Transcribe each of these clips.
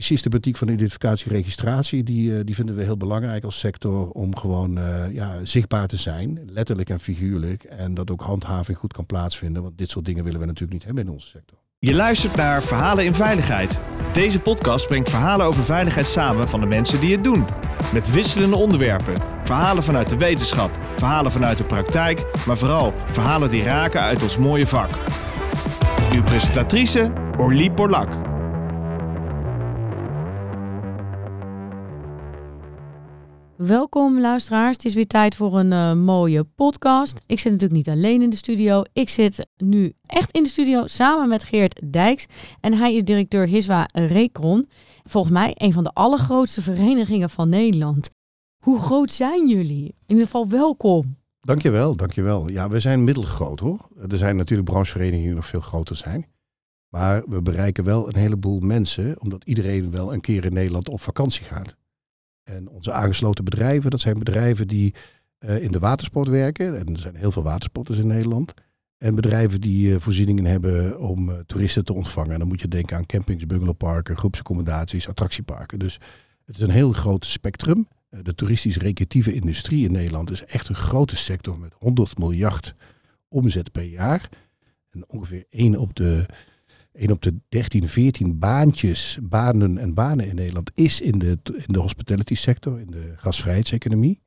die systematiek van identificatie en registratie, die, die vinden we heel belangrijk als sector om gewoon ja, zichtbaar te zijn, letterlijk en figuurlijk. En dat ook handhaving goed kan plaatsvinden, want dit soort dingen willen we natuurlijk niet hebben in onze sector. Je luistert naar Verhalen in Veiligheid. Deze podcast brengt verhalen over veiligheid samen van de mensen die het doen. Met wisselende onderwerpen. Verhalen vanuit de wetenschap, verhalen vanuit de praktijk, maar vooral verhalen die raken uit ons mooie vak. Uw presentatrice Orlie Borlak. Welkom luisteraars, het is weer tijd voor een uh, mooie podcast. Ik zit natuurlijk niet alleen in de studio. Ik zit nu echt in de studio samen met Geert Dijks. En hij is directeur Hiswa Rekron. Volgens mij een van de allergrootste verenigingen van Nederland. Hoe groot zijn jullie? In ieder geval welkom. Dankjewel, dankjewel. Ja, we zijn middelgroot hoor. Er zijn natuurlijk brancheverenigingen die nog veel groter zijn. Maar we bereiken wel een heleboel mensen, omdat iedereen wel een keer in Nederland op vakantie gaat. En onze aangesloten bedrijven, dat zijn bedrijven die uh, in de watersport werken. En er zijn heel veel watersporters in Nederland. En bedrijven die uh, voorzieningen hebben om uh, toeristen te ontvangen. En dan moet je denken aan campings, bungalowparken, groepsaccommodaties, attractieparken. Dus het is een heel groot spectrum. de toeristisch-recreatieve industrie in Nederland is echt een grote sector met 100 miljard omzet per jaar. En ongeveer 1 op de een op de 13, 14 baantjes, banen en banen in Nederland is in de, in de hospitality sector, in de gasvrijheidseconomie.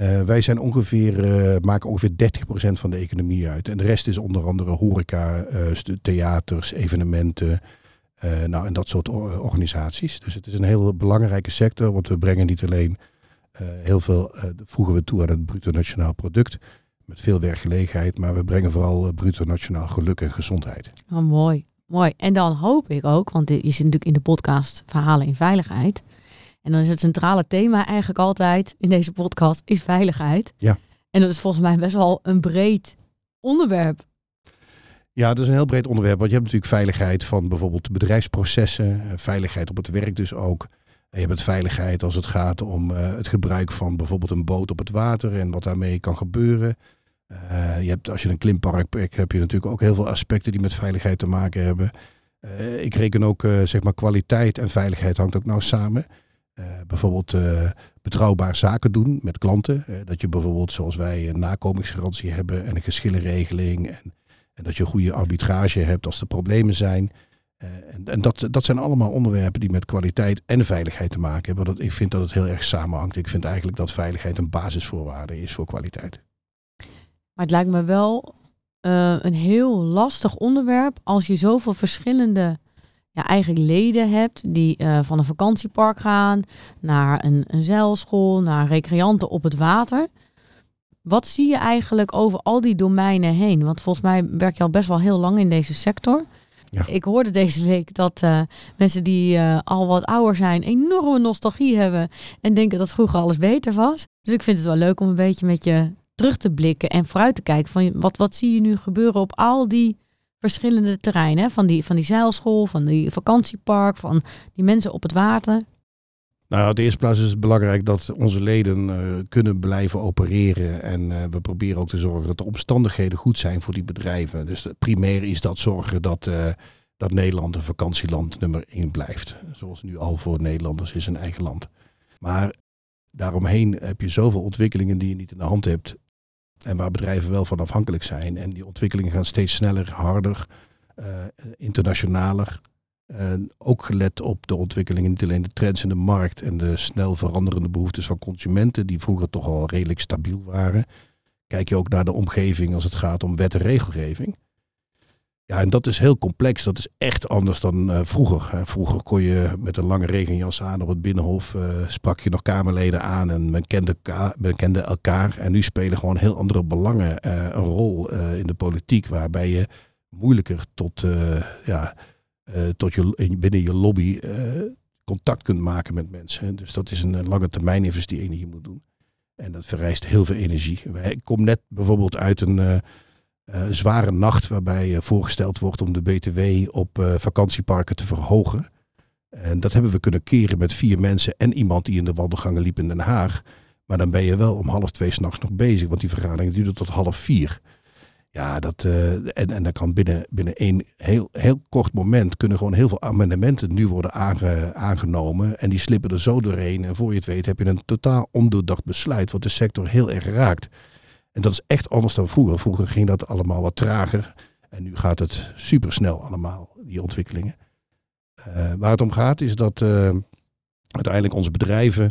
Uh, wij zijn ongeveer, uh, maken ongeveer 30% van de economie uit. En de rest is onder andere horeca, uh, theaters, evenementen. nou, en dat soort organisaties. Dus het is een heel belangrijke sector, want we brengen niet alleen heel veel, voegen we toe aan het bruto nationaal product. Met veel werkgelegenheid, maar we brengen vooral bruto nationaal geluk en gezondheid. Oh, mooi. Mooi. En dan hoop ik ook, want je zit natuurlijk in de podcast Verhalen in Veiligheid. En dan is het centrale thema eigenlijk altijd in deze podcast is veiligheid. Ja. En dat is volgens mij best wel een breed onderwerp. Ja, dat is een heel breed onderwerp. Want je hebt natuurlijk veiligheid van bijvoorbeeld bedrijfsprocessen, eh, veiligheid op het werk dus ook. En je hebt veiligheid als het gaat om uh, het gebruik van bijvoorbeeld een boot op het water en wat daarmee kan gebeuren. Uh, je hebt, als je een klimpark hebt, heb je natuurlijk ook heel veel aspecten die met veiligheid te maken hebben. Uh, ik reken ook, uh, zeg maar, kwaliteit en veiligheid hangt ook nou samen. bijvoorbeeld betrouwbaar zaken doen met klanten. dat je bijvoorbeeld, zoals wij, een nakomingsgarantie hebben en een geschillenregeling. En, en dat je goede arbitrage hebt als er problemen zijn. en, en dat, dat zijn allemaal onderwerpen die met kwaliteit en veiligheid te maken hebben. Dat, ik vind dat het heel erg samenhangt. Ik vind eigenlijk dat veiligheid een basisvoorwaarde is voor kwaliteit. Maar het lijkt me wel uh, een heel lastig onderwerp als je zoveel verschillende ja, eigenlijk leden hebt die uh, van een vakantiepark gaan naar een, een zeilschool, naar recreanten op het water. Wat zie je eigenlijk over al die domeinen heen? Want volgens mij werk je al best wel heel lang in deze sector. Ja. Ik hoorde deze week dat uh, mensen die uh, al wat ouder zijn enorme nostalgie hebben en denken dat vroeger alles beter was. Dus ik vind het wel leuk om een beetje met je terug te blikken en vooruit te kijken van wat, wat zie je nu gebeuren op al die verschillende terreinen. Van die, van die zeilschool, van die vakantiepark, van die mensen op het water. Nou, op de eerste plaats is het belangrijk dat onze leden uh, kunnen blijven opereren. En uh, we proberen ook te zorgen dat de omstandigheden goed zijn voor die bedrijven. Dus primair is dat zorgen dat, uh, dat Nederland een vakantieland nummer één blijft. Zoals nu al voor Nederlanders is een eigen land. Maar daaromheen heb je zoveel ontwikkelingen die je niet in de hand hebt. En waar bedrijven wel van afhankelijk zijn. En die ontwikkelingen gaan steeds sneller, harder, uh, internationaler. Ook gelet op de ontwikkelingen, niet alleen de trends in de markt en de snel veranderende behoeftes van consumenten, die vroeger toch al redelijk stabiel waren. Kijk je ook naar de omgeving als het gaat om wet en regelgeving. Ja, en dat is heel complex. Dat is echt anders dan uh, vroeger. Vroeger kon je met een lange regenjas aan op het binnenhof, uh, sprak je nog Kamerleden aan en men kende, men kende elkaar. En nu spelen gewoon heel andere belangen uh, een rol in de politiek, waarbij je moeilijker tot, ja, tot je, binnen je lobby contact kunt maken met mensen. Dus dat is een lange termijn investering die je moet doen. En dat vereist heel veel energie. Ik kom net bijvoorbeeld uit een zware nacht waarbij uh, voorgesteld wordt om de BTW op uh, vakantieparken te verhogen. En dat hebben we kunnen keren met vier mensen en iemand die in de wandelgangen liep in Den Haag. Maar dan ben je wel om half twee s'nachts nog bezig, want die vergadering duurde tot half vier. Ja, dat, en, en dan kan binnen, binnen één heel, heel kort moment kunnen gewoon heel veel amendementen nu worden aange, aangenomen. En die slippen er zo doorheen. En voor je het weet heb je een totaal ondoordacht besluit wat de sector heel erg raakt. En dat is echt anders dan vroeger. Vroeger ging dat allemaal wat trager. En nu gaat het supersnel allemaal, die ontwikkelingen. Uh, waar het om gaat is dat uh, uiteindelijk onze bedrijven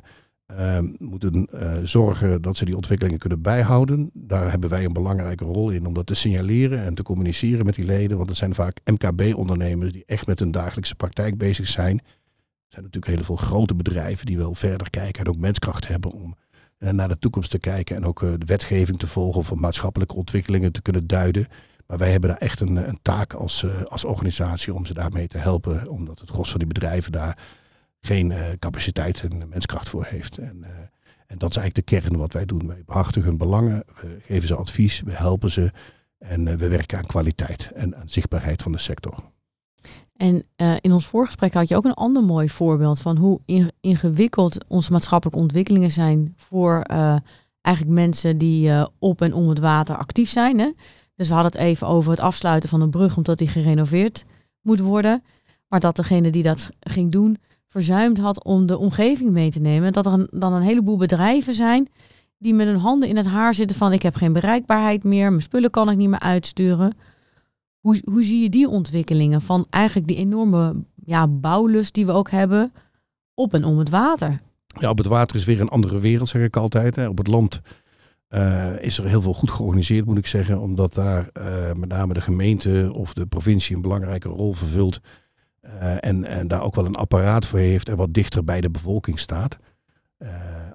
uh, moeten zorgen dat ze die ontwikkelingen kunnen bijhouden. Daar hebben wij een belangrijke rol in om dat te signaleren en te communiceren met die leden. Want het zijn vaak MKB-ondernemers die echt met hun dagelijkse praktijk bezig zijn. Er zijn natuurlijk heel veel grote bedrijven die wel verder kijken en ook menskracht hebben om naar de toekomst te kijken en ook de wetgeving te volgen of maatschappelijke ontwikkelingen te kunnen duiden. Maar wij hebben daar echt een, een taak als, als organisatie om ze daarmee te helpen. Omdat het gros van die bedrijven daar geen capaciteit en menskracht voor heeft. En, en dat is eigenlijk de kern wat wij doen. Wij behartigen hun belangen, we geven ze advies, we helpen ze. En we werken aan kwaliteit en aan zichtbaarheid van de sector. En in ons voorgesprek had je ook een ander mooi voorbeeld van hoe ingewikkeld onze maatschappelijke ontwikkelingen zijn voor eigenlijk mensen die op en om het water actief zijn. Hè? Dus we hadden het even over het afsluiten van een brug omdat die gerenoveerd moet worden. Maar dat degene die dat ging doen verzuimd had om de omgeving mee te nemen. Dat er dan een heleboel bedrijven zijn die met hun handen in het haar zitten van ik heb geen bereikbaarheid meer, mijn spullen kan ik niet meer uitsturen. Hoe, hoe zie je die ontwikkelingen van eigenlijk die enorme ja, bouwlust die we ook hebben op en om het water? Ja, op het water is weer een andere wereld, zeg ik altijd. Hè. Op het land uh, is er heel veel goed georganiseerd, moet ik zeggen, omdat daar uh, met name de gemeente of de provincie een belangrijke rol vervult. Uh, en, en daar ook wel een apparaat voor heeft en wat dichter bij de bevolking staat.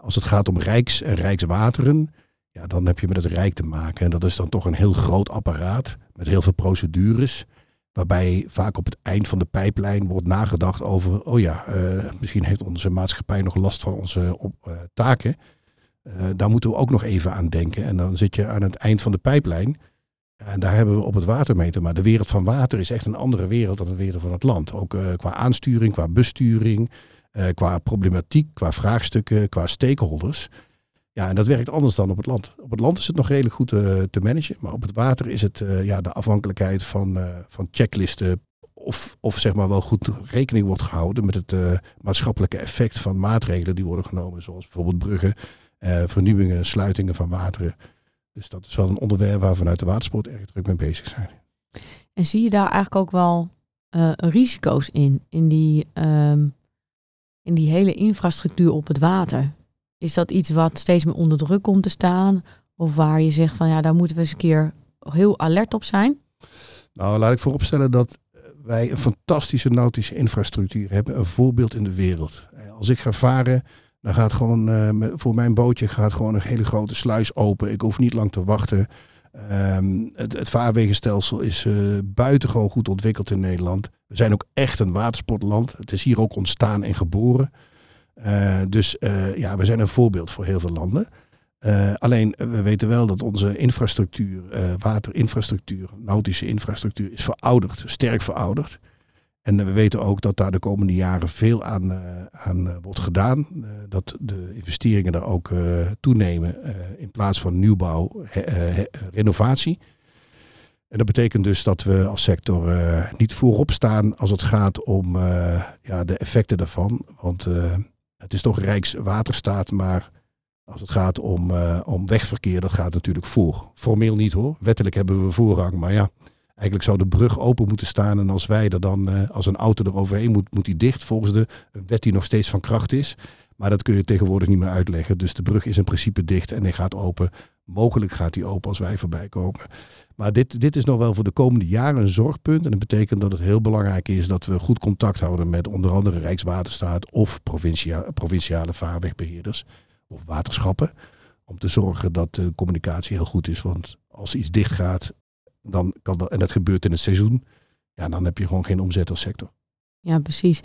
als het gaat om rijks- en rijkswateren, ja, dan heb je met het Rijk te maken. En dat is dan toch een heel groot apparaat met heel veel procedures. Waarbij vaak op het eind van de pijplijn wordt nagedacht over, oh ja, misschien heeft onze maatschappij nog last van onze op, taken. Uh, daar moeten we ook nog even aan denken. En dan zit je aan het eind van de pijplijn. En daar hebben we op het water mee te Maar de wereld van water is echt een andere wereld dan de wereld van het land. Ook qua aansturing, qua besturing, qua problematiek, qua vraagstukken, qua stakeholders. Ja, en dat werkt anders dan op het land. Op het land is het nog redelijk goed te managen. Maar op het water is het ja, de afhankelijkheid van, van checklisten. Of, of zeg maar wel goed rekening wordt gehouden met het maatschappelijke effect van maatregelen die worden genomen. Zoals bijvoorbeeld bruggen vernieuwingen, sluitingen van wateren. Dus dat is wel een onderwerp waar vanuit de watersport erg druk mee bezig zijn. En zie je daar eigenlijk ook wel risico's in, in die, um, in die hele infrastructuur op het water? Is dat iets wat steeds meer onder druk komt te staan? Of waar je zegt van ja, daar moeten we eens een keer heel alert op zijn? Nou, laat ik vooropstellen dat wij een fantastische nautische infrastructuur hebben. Een voorbeeld in de wereld. Als ik ga varen, dan gaat gewoon, uh, voor mijn bootje gaat gewoon een hele grote sluis open. Ik hoef niet lang te wachten. Um, het, het vaarwegenstelsel is uh, buitengewoon goed ontwikkeld in Nederland. We zijn ook echt een watersportland. Het is hier ook ontstaan en geboren. Uh, dus ja, we zijn een voorbeeld voor heel veel landen. alleen we weten wel dat onze infrastructuur, waterinfrastructuur, nautische infrastructuur, is verouderd, sterk verouderd. En we weten ook dat daar de komende jaren veel aan, aan wordt gedaan. Dat de investeringen daar ook toenemen in plaats van nieuwbouw, renovatie. En dat betekent dus dat we als sector niet voorop staan als het gaat om ja, de effecten daarvan. Want het is toch Rijkswaterstaat, maar als het gaat om, om wegverkeer, dat gaat natuurlijk voor. Formeel niet hoor. Wettelijk hebben we voorrang, maar ja. Eigenlijk zou de brug open moeten staan en als wij er dan, uh, als een auto er overheen moet, moet die dicht volgens de wet die nog steeds van kracht is. Maar dat kun je tegenwoordig niet meer uitleggen. Dus de brug is in principe dicht en hij gaat open. Mogelijk gaat hij open als wij voorbij komen. Maar dit, dit is nog wel voor de komende jaren een zorgpunt. En dat betekent dat het heel belangrijk is dat we goed contact houden met onder andere Rijkswaterstaat of provincia, provinciale vaarwegbeheerders of waterschappen. Om te zorgen dat de communicatie heel goed is. Want als iets dicht gaat dan kan en dat gebeurt in het seizoen, ja, dan heb je gewoon geen omzet als sector. Ja, precies.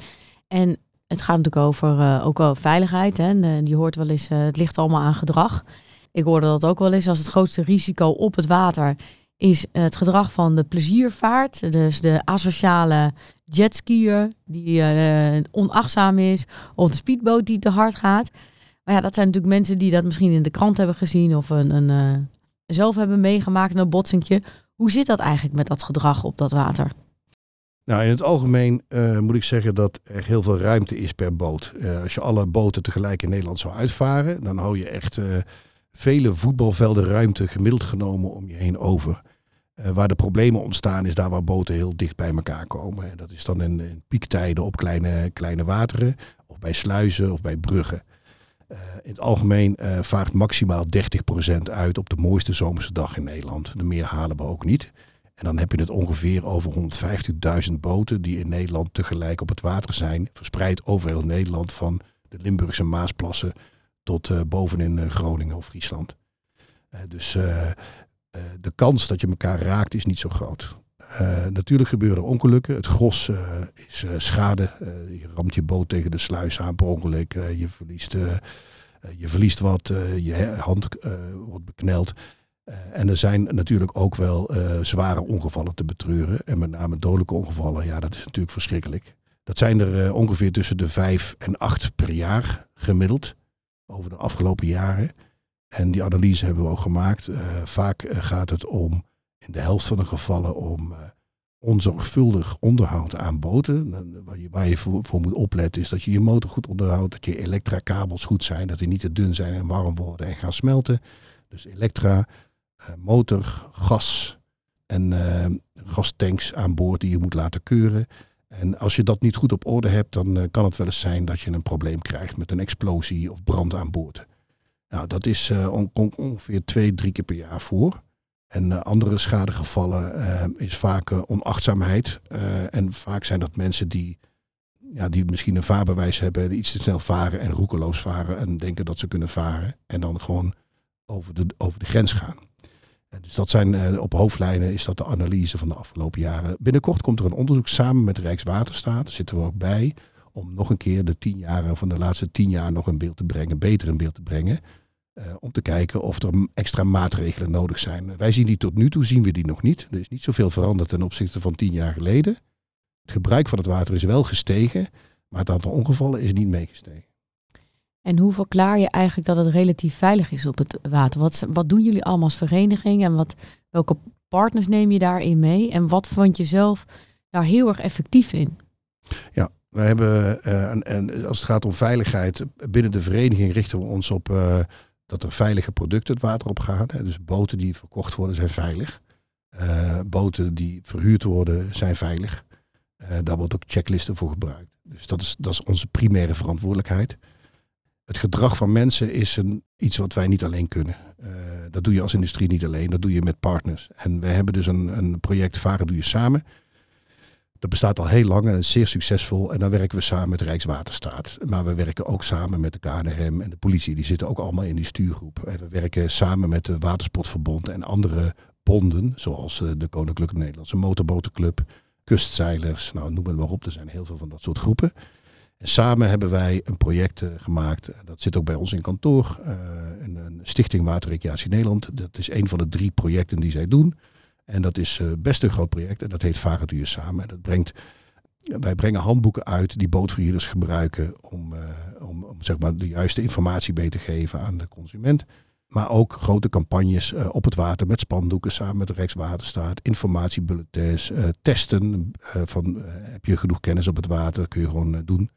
En het gaat natuurlijk over uh, ook wel veiligheid. Hè? En, je hoort wel eens, uh, het ligt allemaal aan gedrag. Ik hoorde dat ook wel eens als het grootste risico op het water is het gedrag van de pleziervaart. Dus de asociale jetskier die uh, onachtzaam is. Of de speedboot die te hard gaat. Maar ja, dat zijn natuurlijk mensen die dat misschien in de krant hebben gezien. Of een, een zelf hebben meegemaakt, een botsingje. Hoe zit dat eigenlijk met dat gedrag op dat water? Nou, in het algemeen moet ik zeggen dat er heel veel ruimte is per boot. Als je alle boten tegelijk in Nederland zou uitvaren, dan hou je echt vele voetbalvelden ruimte gemiddeld genomen om je heen over. waar de problemen ontstaan is daar waar boten heel dicht bij elkaar komen. En dat is dan in, in piektijden op kleine, kleine wateren, of bij sluizen of bij bruggen. in het algemeen vaart maximaal 30% uit op de mooiste zomerse dag in Nederland. De meer halen we ook niet. En dan heb je het ongeveer over 150.000 boten die in Nederland tegelijk op het water zijn. Verspreid over heel Nederland van de Limburgse Maasplassen tot uh, bovenin uh, Groningen of Friesland. Uh, dus de kans dat je elkaar raakt is niet zo groot. natuurlijk gebeuren er ongelukken. Het gros is schade. je ramt je boot tegen de sluis aan per ongeluk. je, verliest, je verliest wat. je hand wordt bekneld. Eh, en er zijn natuurlijk ook wel zware ongevallen te betreuren. En met name dodelijke ongevallen, ja, dat is natuurlijk verschrikkelijk. Dat zijn er ongeveer tussen de vijf en acht per jaar gemiddeld over de afgelopen jaren. En die analyse hebben we ook gemaakt. vaak gaat het om, in de helft van de gevallen, om onzorgvuldig onderhoud aan boten. Waar je, waar je voor, moet opletten is dat je je motor goed onderhoudt, dat je elektrakabels goed zijn, dat die niet te dun zijn en warm worden en gaan smelten. Dus elektra, eh, motor, gas en gastanks aan boord die je moet laten keuren. En als je dat niet goed op orde hebt, dan uh, kan het wel eens zijn dat je een probleem krijgt met een explosie of brand aan boord. Nou, dat is on ongeveer twee, drie keer per jaar voor. En andere schadegevallen is vaak onachtzaamheid. en vaak zijn dat mensen die, ja, die misschien een vaarbewijs hebben, iets te snel varen en roekeloos varen en denken dat ze kunnen varen. En dan gewoon over de, over de grens gaan. Dus dat zijn eh, op hoofdlijnen is dat de analyse van de afgelopen jaren. Binnenkort komt er een onderzoek samen met Rijkswaterstaat. Daar zitten we ook bij. Om nog een keer de tien jaren van de laatste tien jaar nog in beeld te brengen, beter in beeld te brengen. Uh, om te kijken of er extra maatregelen nodig zijn. Wij zien die tot nu toe, zien we die nog niet. Er is niet zoveel veranderd ten opzichte van tien jaar geleden. Het gebruik van het water is wel gestegen, maar het aantal ongevallen is niet meegestegen. En hoe verklaar je eigenlijk dat het relatief veilig is op het water? Wat, wat doen jullie allemaal als vereniging en wat, welke partners neem je daarin mee? En wat vond je zelf daar heel erg effectief in? Ja, wij hebben, uh, en, en, als het gaat om veiligheid, binnen de vereniging richten we ons op uh, dat er veilige producten het water op gaan. Hè. Dus boten die verkocht worden zijn veilig. Uh, boten die verhuurd worden zijn veilig. daar wordt ook checklisten voor gebruikt. Dus dat is, dat is onze primaire verantwoordelijkheid het gedrag van mensen is een, iets wat wij niet alleen kunnen. Uh, dat doe je als industrie niet alleen, dat doe je met partners. En we hebben dus een, een project Varen doe je samen. Dat bestaat al heel lang en is zeer succesvol. En dan werken we samen met Rijkswaterstaat. Maar we werken ook samen met de KNRM en de politie. Die zitten ook allemaal in die stuurgroep. En we werken samen met de Watersportverbond en andere bonden. Zoals eh, de Koninklijke Nederlandse Motorbotenclub, kustzeilers. Nou, noem het maar op. Er zijn heel veel van dat soort groepen. En samen hebben wij een project uh, gemaakt. Eh, dat zit ook bij ons in kantoor. Uh, een, een, Stichting Waterrecreatie Nederland. Dat is een van de drie projecten die zij doen. En dat is best een groot project. En dat heet Varenduur Samen. En dat brengt, wij brengen handboeken uit die bootverhuurders gebruiken om, om, om, zeg maar de juiste informatie mee te geven aan de consument. Maar ook grote campagnes op het water met spandoeken samen met de Rijkswaterstaat. Informatiebulletins, testen van heb je genoeg kennis op het water, kun je gewoon doen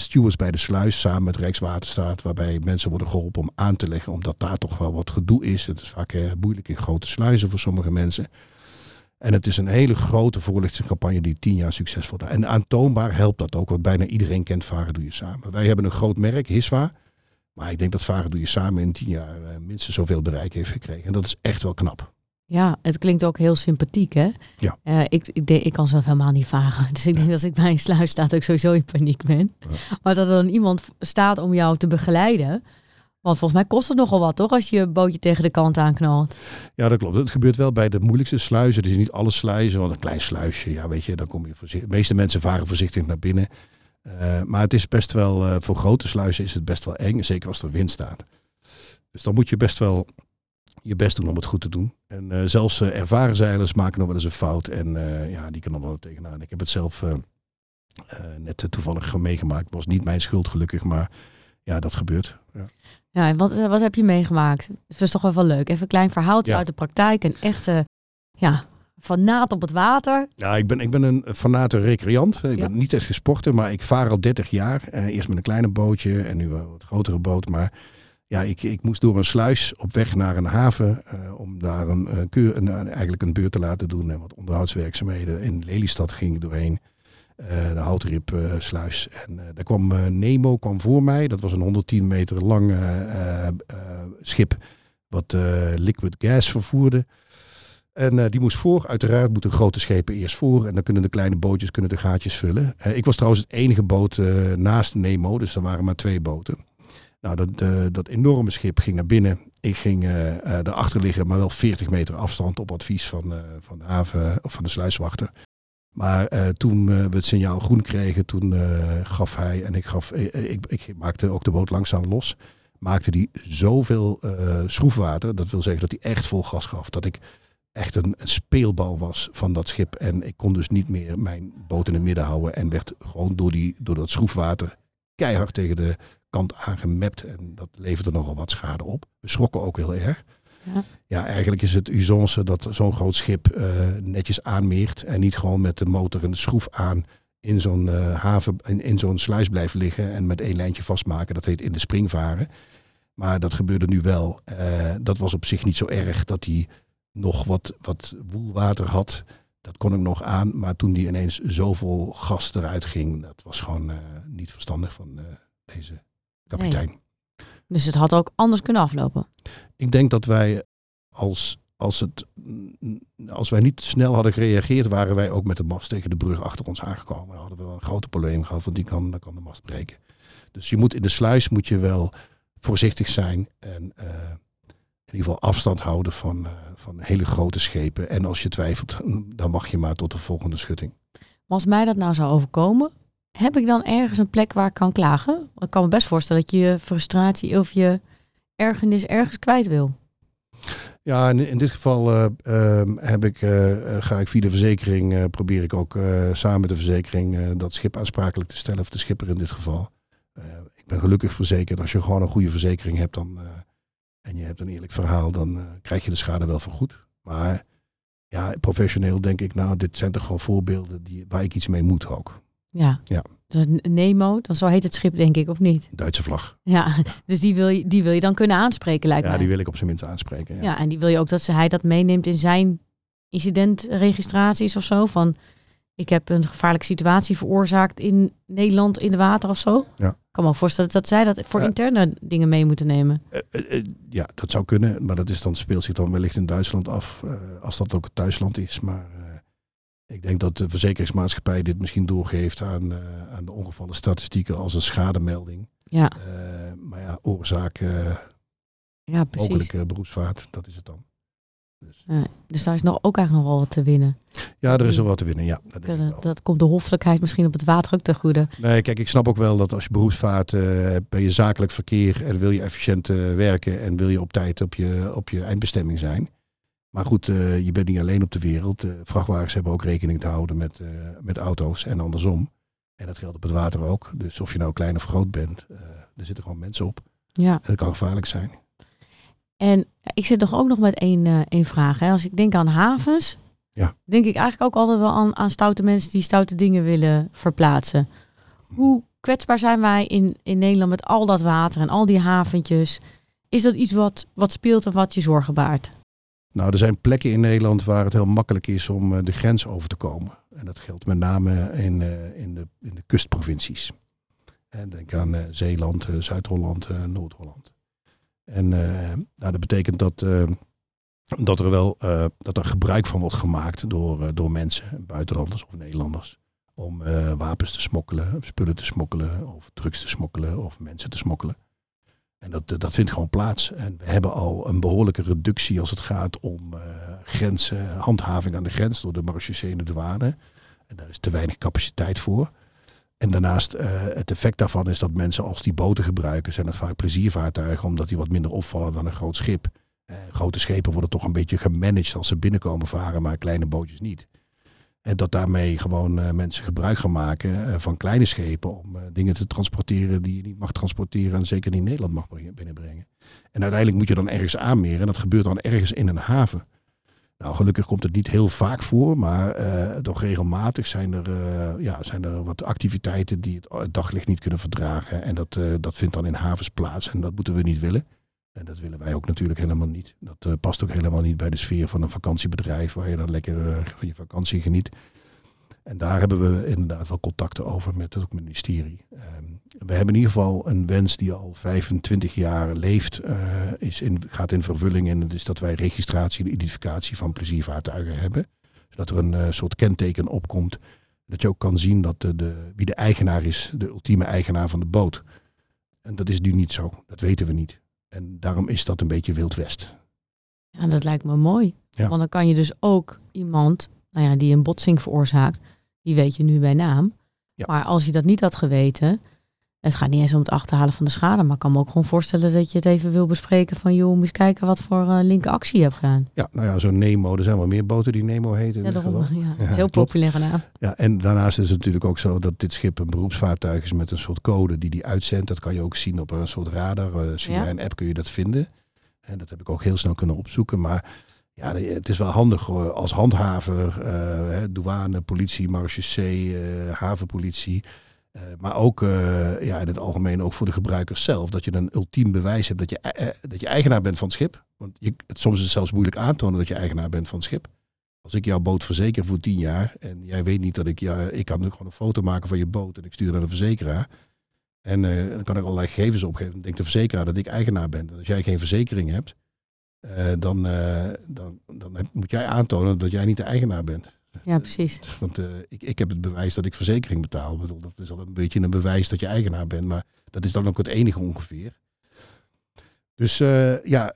stewards bij de sluis samen met Rijkswaterstaat, waarbij mensen worden geholpen om aan te leggen, omdat daar toch wel wat gedoe is. Het is vaak eh, moeilijk in grote sluizen voor sommige mensen. En het is een hele grote voorlichtingscampagne die tien jaar succesvol is. En aantoonbaar helpt dat ook, want bijna iedereen kent Varen Doe Je Samen. Wij hebben een groot merk, Hiswa. Maar ik denk dat Varen Doe Je Samen in tien jaar eh, minstens zoveel bereik heeft gekregen. En dat is echt wel knap. Ja, het klinkt ook heel sympathiek, hè? Ja. Uh, ik, ik, ik kan zelf helemaal niet varen. Dus ik denk dat als ik bij een sluis sta, dat ik sowieso in paniek ben. Maar dat er dan iemand staat om jou te begeleiden. Want volgens mij kost het nogal wat, toch? Als je je bootje tegen de kant aanknalt. Ja, dat klopt. Het gebeurt wel bij de moeilijkste sluizen. Is niet alle sluizen, want een klein sluisje, ja, weet je, dan kom je voorzichtig. De meeste mensen varen voorzichtig naar binnen. Uh, maar het is best wel, uh, voor grote sluizen is het best wel eng, zeker als er wind staat. Dus dan moet je best wel je best doen om het goed te doen. En uh, zelfs uh, ervaren zeilers maken nog wel eens een fout. En uh, ja, die kunnen er wel tegenaan. Ik heb het zelf net toevallig meegemaakt. Het was niet mijn schuld gelukkig, maar ja, dat gebeurt. Ja, ja en wat, wat heb je meegemaakt? Het is toch wel wel leuk. Even een klein verhaaltje ja. uit de praktijk. Een echte ja, fanaat op het water. Ja, ik ben, ik ben een fanate recreant. Ik Ja. ben niet echt een sporter, maar ik vaar al 30 jaar. Eh, eerst met een kleine bootje en nu een wat grotere boot. Maar ja, ik, ik moest door een sluis op weg naar een haven eh, om daar een, eh, een, een- eigenlijk een beurt te laten doen en wat onderhoudswerkzaamheden. In Lelystad ging ik doorheen, eh, de houtrip sluis. En daar kwam Nemo kwam voor mij. Dat was een 110 meter lang schip wat liquid gas vervoerde. En die moest voor. Uiteraard moeten grote schepen eerst voor. En dan kunnen de kleine bootjes kunnen de gaatjes vullen. Ik was trouwens het enige boot naast Nemo. Dus er waren maar twee boten. Nou, dat, eh, dat enorme schip ging naar binnen. Ik ging eh eh, daarachter liggen, maar wel 40 meter afstand op advies van, van de haven of van de sluiswachter. Maar toen we het signaal groen kregen, toen gaf hij en ik gaf, ik, ik maakte ook de boot langzaam los. Maakte die zoveel schroefwater, dat wil zeggen dat hij echt vol gas gaf. Dat ik echt een, een speelbal was van dat schip. En ik kon dus niet meer mijn boot in het midden houden. En werd gewoon door, die, door dat schroefwater keihard tegen de kant aangemapt. En dat leverde nogal wat schade op. We schrokken ook heel erg. Ja. Ja, eigenlijk is het usance dat zo'n groot schip eh, netjes aanmeert. En niet gewoon met de motor en de schroef aan in zo'n eh, haven, in, in zo'n sluis blijft liggen. En met één lijntje vastmaken. Dat heet in de spring varen. Maar dat gebeurde nu wel. Eh, dat was op zich niet zo erg dat hij nog wat, wat woelwater had. Dat kon ik nog aan. Maar toen die ineens zoveel gas eruit ging, dat was gewoon niet verstandig van deze kapitein. Dus het had ook anders kunnen aflopen. Ik denk dat wij als, als, het, als wij niet snel hadden gereageerd, waren wij ook met de mast tegen de brug achter ons aangekomen. Dan hadden we wel een groot probleem gehad, want die kan, dan kan de mast breken. Dus je moet in de sluis moet je wel voorzichtig zijn en eh, in ieder geval afstand houden van, eh, van hele grote schepen. En als je twijfelt, dan wacht je maar tot de volgende schutting. Maar als mij dat nou zou overkomen, heb ik dan ergens een plek waar ik kan klagen? Ik kan me best voorstellen dat je je frustratie of je ergernis ergens kwijt wil. Ja, in, in dit geval eh, ehm, heb ik, eh, eh, ga ik via de verzekering, probeer ik ook samen met de verzekering dat schip aansprakelijk te stellen, of de schipper in dit geval. Ik ben gelukkig verzekerd. Als je gewoon een goede verzekering hebt dan, en je hebt een eerlijk verhaal, dan krijg je de schade wel vergoed. Maar ja, professioneel denk ik, nou, dit zijn toch gewoon voorbeelden die, waar ik iets mee moet ook. Ja. Ja. Dus Nemo, dan zo heet het schip denk ik, of niet? Duitse vlag. Ja, dus die wil je, die wil je dan kunnen aanspreken lijkt Ja, mij. die wil ik op zijn minst aanspreken. Ja. Ja, en die wil je ook dat ze, hij dat meeneemt in zijn incidentregistraties of zo. Van ik heb een gevaarlijke situatie veroorzaakt in Nederland in de water of zo. Ja. Ik kan me ook voorstellen dat zij dat voor Ja. interne dingen mee moeten nemen. Eh, eh, eh, ja, dat zou kunnen, maar dat is dan, speelt zich dan wellicht in Duitsland af, als dat ook het thuisland is. Maar ik denk dat de verzekeringsmaatschappij dit misschien doorgeeft aan, eh, aan de ongevallen statistieken als een schademelding. Ja, Eh, maar ja, oorzaak, eh ja precies. mogelijke beroepsvaart, dat is het dan. Dus, Dus daar is nog, ook eigenlijk nog wel wat te winnen. ja, er is er wat te winnen, ja. Dat Dat, wel. dat komt de hoffelijkheid misschien op het water ook te goede. Nee, kijk, ik snap ook wel dat als je beroepsvaart hebt, ben je zakelijk verkeer en wil je efficiënt werken en wil je op tijd op je, op je eindbestemming zijn. Maar goed, eh, je bent niet alleen op de wereld. Eh, vrachtwagens hebben ook rekening te houden met, eh, met auto's en andersom. En dat geldt op het water ook. Dus of je nou klein of groot bent, er zitten gewoon mensen op. Ja, En dat kan gevaarlijk zijn. en ik zit toch ook nog met één, één vraag. Hè. Als ik denk aan havens, Ja. denk ik eigenlijk ook altijd wel aan, aan stoute mensen die stoute dingen willen verplaatsen. Hoe kwetsbaar zijn wij in, in Nederland met al dat water en al die haventjes? Is dat iets wat, wat speelt en wat je zorgen baart? Nou, er zijn plekken in Nederland waar het heel makkelijk is om eh, de grens over te komen. En dat geldt met name in, eh, in, de, in de kustprovincies. En denk aan eh, Zeeland, eh, Zuid-Holland, eh, Noord-Holland. En eh, nou, dat betekent dat, eh, dat er wel eh, dat er gebruik van wordt gemaakt door, eh, door mensen, buitenlanders of Nederlanders. Om eh, wapens te smokkelen, spullen te smokkelen, of drugs te smokkelen, of mensen te smokkelen. En dat, dat vindt gewoon plaats. En we hebben al een behoorlijke reductie als het gaat om grenzen, handhaving aan de grens door de marechaussee en de douane. En daar is te weinig capaciteit voor. En daarnaast, eh, het effect daarvan is dat mensen als die boten gebruiken, zijn het vaak pleziervaartuigen, omdat die wat minder opvallen dan een groot schip. Eh, grote schepen worden toch een beetje gemanaged als ze binnenkomen varen, maar kleine bootjes niet. En dat daarmee gewoon eh, mensen gebruik gaan maken eh, van kleine schepen om eh, dingen te transporteren die je niet mag transporteren en zeker niet in Nederland mag brengen- binnenbrengen. En uiteindelijk moet je dan ergens aanmeren en dat gebeurt dan ergens in een haven. Nou, gelukkig komt het niet heel vaak voor, maar toch regelmatig zijn er, ja, zijn er wat activiteiten die het daglicht niet kunnen verdragen. En dat, dat vindt dan in havens plaats en dat moeten we niet willen. En dat willen wij ook natuurlijk helemaal niet. Dat past ook helemaal niet bij de sfeer van een vakantiebedrijf waar je dan lekker van je vakantie geniet. En daar hebben we inderdaad wel contacten over met het ministerie. Um, we hebben in ieder geval een wens die al 25 jaar leeft, uh, is in, gaat in vervulling. En dat is dat wij registratie en identificatie van pleziervaartuigen hebben. Zodat er een soort kenteken opkomt. Dat je ook kan zien dat de, wie de eigenaar is, de ultieme eigenaar van de boot. En dat is nu niet zo. Dat weten we niet. En daarom is dat een beetje Wild West. Ja, dat lijkt me mooi. Ja. Want dan kan je dus ook iemand nou ja, die een botsing veroorzaakt, die weet je nu bij naam. Ja. Maar als je dat niet had geweten, het gaat niet eens om het achterhalen van de schade, maar ik kan me ook gewoon voorstellen dat je het even wil bespreken van, joh, moet eens kijken wat voor uh, linker actie je hebt gedaan. Ja, nou ja, zo'n Nemo, er zijn wel meer boten die Nemo heten. Ja, daarom, ja, het is heel populair naam. Ja, en daarnaast is het natuurlijk ook zo dat dit schip een beroepsvaartuig is met een soort code die die uitzendt. Dat kan je ook zien op een soort radar. Uh, via ja. een app kun je dat vinden. En dat heb ik ook heel snel kunnen opzoeken. Maar ja, het is wel handig als handhaver, uh, douane, politie, marechaussee, uh, havenpolitie. Uh, maar ook ja, in het algemeen ook voor de gebruikers zelf. Dat je een ultiem bewijs hebt dat je, dat je eigenaar bent van het schip. Want je, het, soms is het zelfs moeilijk aantonen dat je eigenaar bent van het schip. Als ik jouw boot verzeker voor tien jaar en jij weet niet dat ik, ja, ik kan gewoon een foto maken van je boot en ik stuur naar de verzekeraar. En dan kan ik allerlei gegevens opgeven. Dan denkt de verzekeraar dat ik eigenaar ben. En als jij geen verzekering hebt, dan, dan, dan heb, moet jij aantonen dat jij niet de eigenaar bent. Ja, precies. Want uh, ik, ik heb het bewijs dat ik verzekering betaal. Ik bedoel, dat is al een beetje een bewijs dat je eigenaar bent, maar dat is dan ook het enige ongeveer. Dus ja,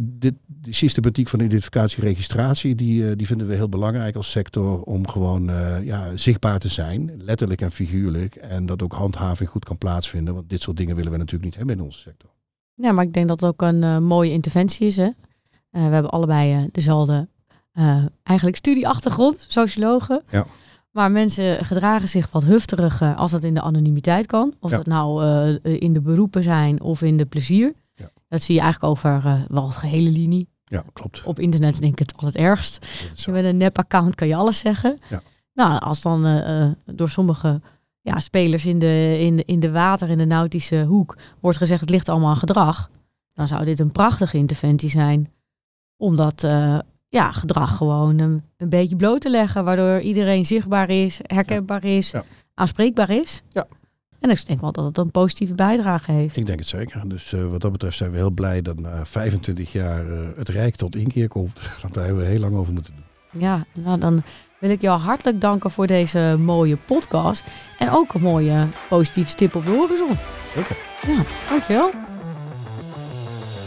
dit, die systematiek van identificatie en registratie, die, die vinden we heel belangrijk als sector om gewoon ja, zichtbaar te zijn, letterlijk en figuurlijk. En dat ook handhaving goed kan plaatsvinden, want dit soort dingen willen we natuurlijk niet hebben in onze sector. Ja, maar ik denk dat het ook een uh, mooie interventie is. Hè? Uh, we hebben allebei uh, dezelfde eigenlijk studieachtergrond, sociologen. Ja. Maar mensen gedragen zich wat hufteriger als dat in de anonimiteit kan. Of ja. dat nou in de beroepen zijn of in de plezier. Ja. Dat zie je eigenlijk over wel de gehele linie. Ja, klopt. Op internet denk ik het al het ergst. Met een nep-account kan je alles zeggen. Ja. Nou, als dan door sommige ja, spelers in de, in, de, in de water, in de nautische hoek, wordt gezegd het ligt allemaal aan gedrag. Dan zou dit een prachtige interventie zijn. Om dat uh, ja, gedrag gewoon een, een, beetje bloot te leggen. Waardoor iedereen zichtbaar is, herkenbaar is, ja. aanspreekbaar is. Ja. En ik denk wel dat het een positieve bijdrage heeft. Ik denk het zeker. Dus uh, wat dat betreft zijn we heel blij dat na 25 jaar uh, het Rijk tot inkeer komt. Want daar hebben we heel lang over moeten doen. Ja, nou dan wil ik jou hartelijk danken voor deze mooie podcast. En ook een mooie positieve stip op de horizon. Zeker. Ja, dankjewel.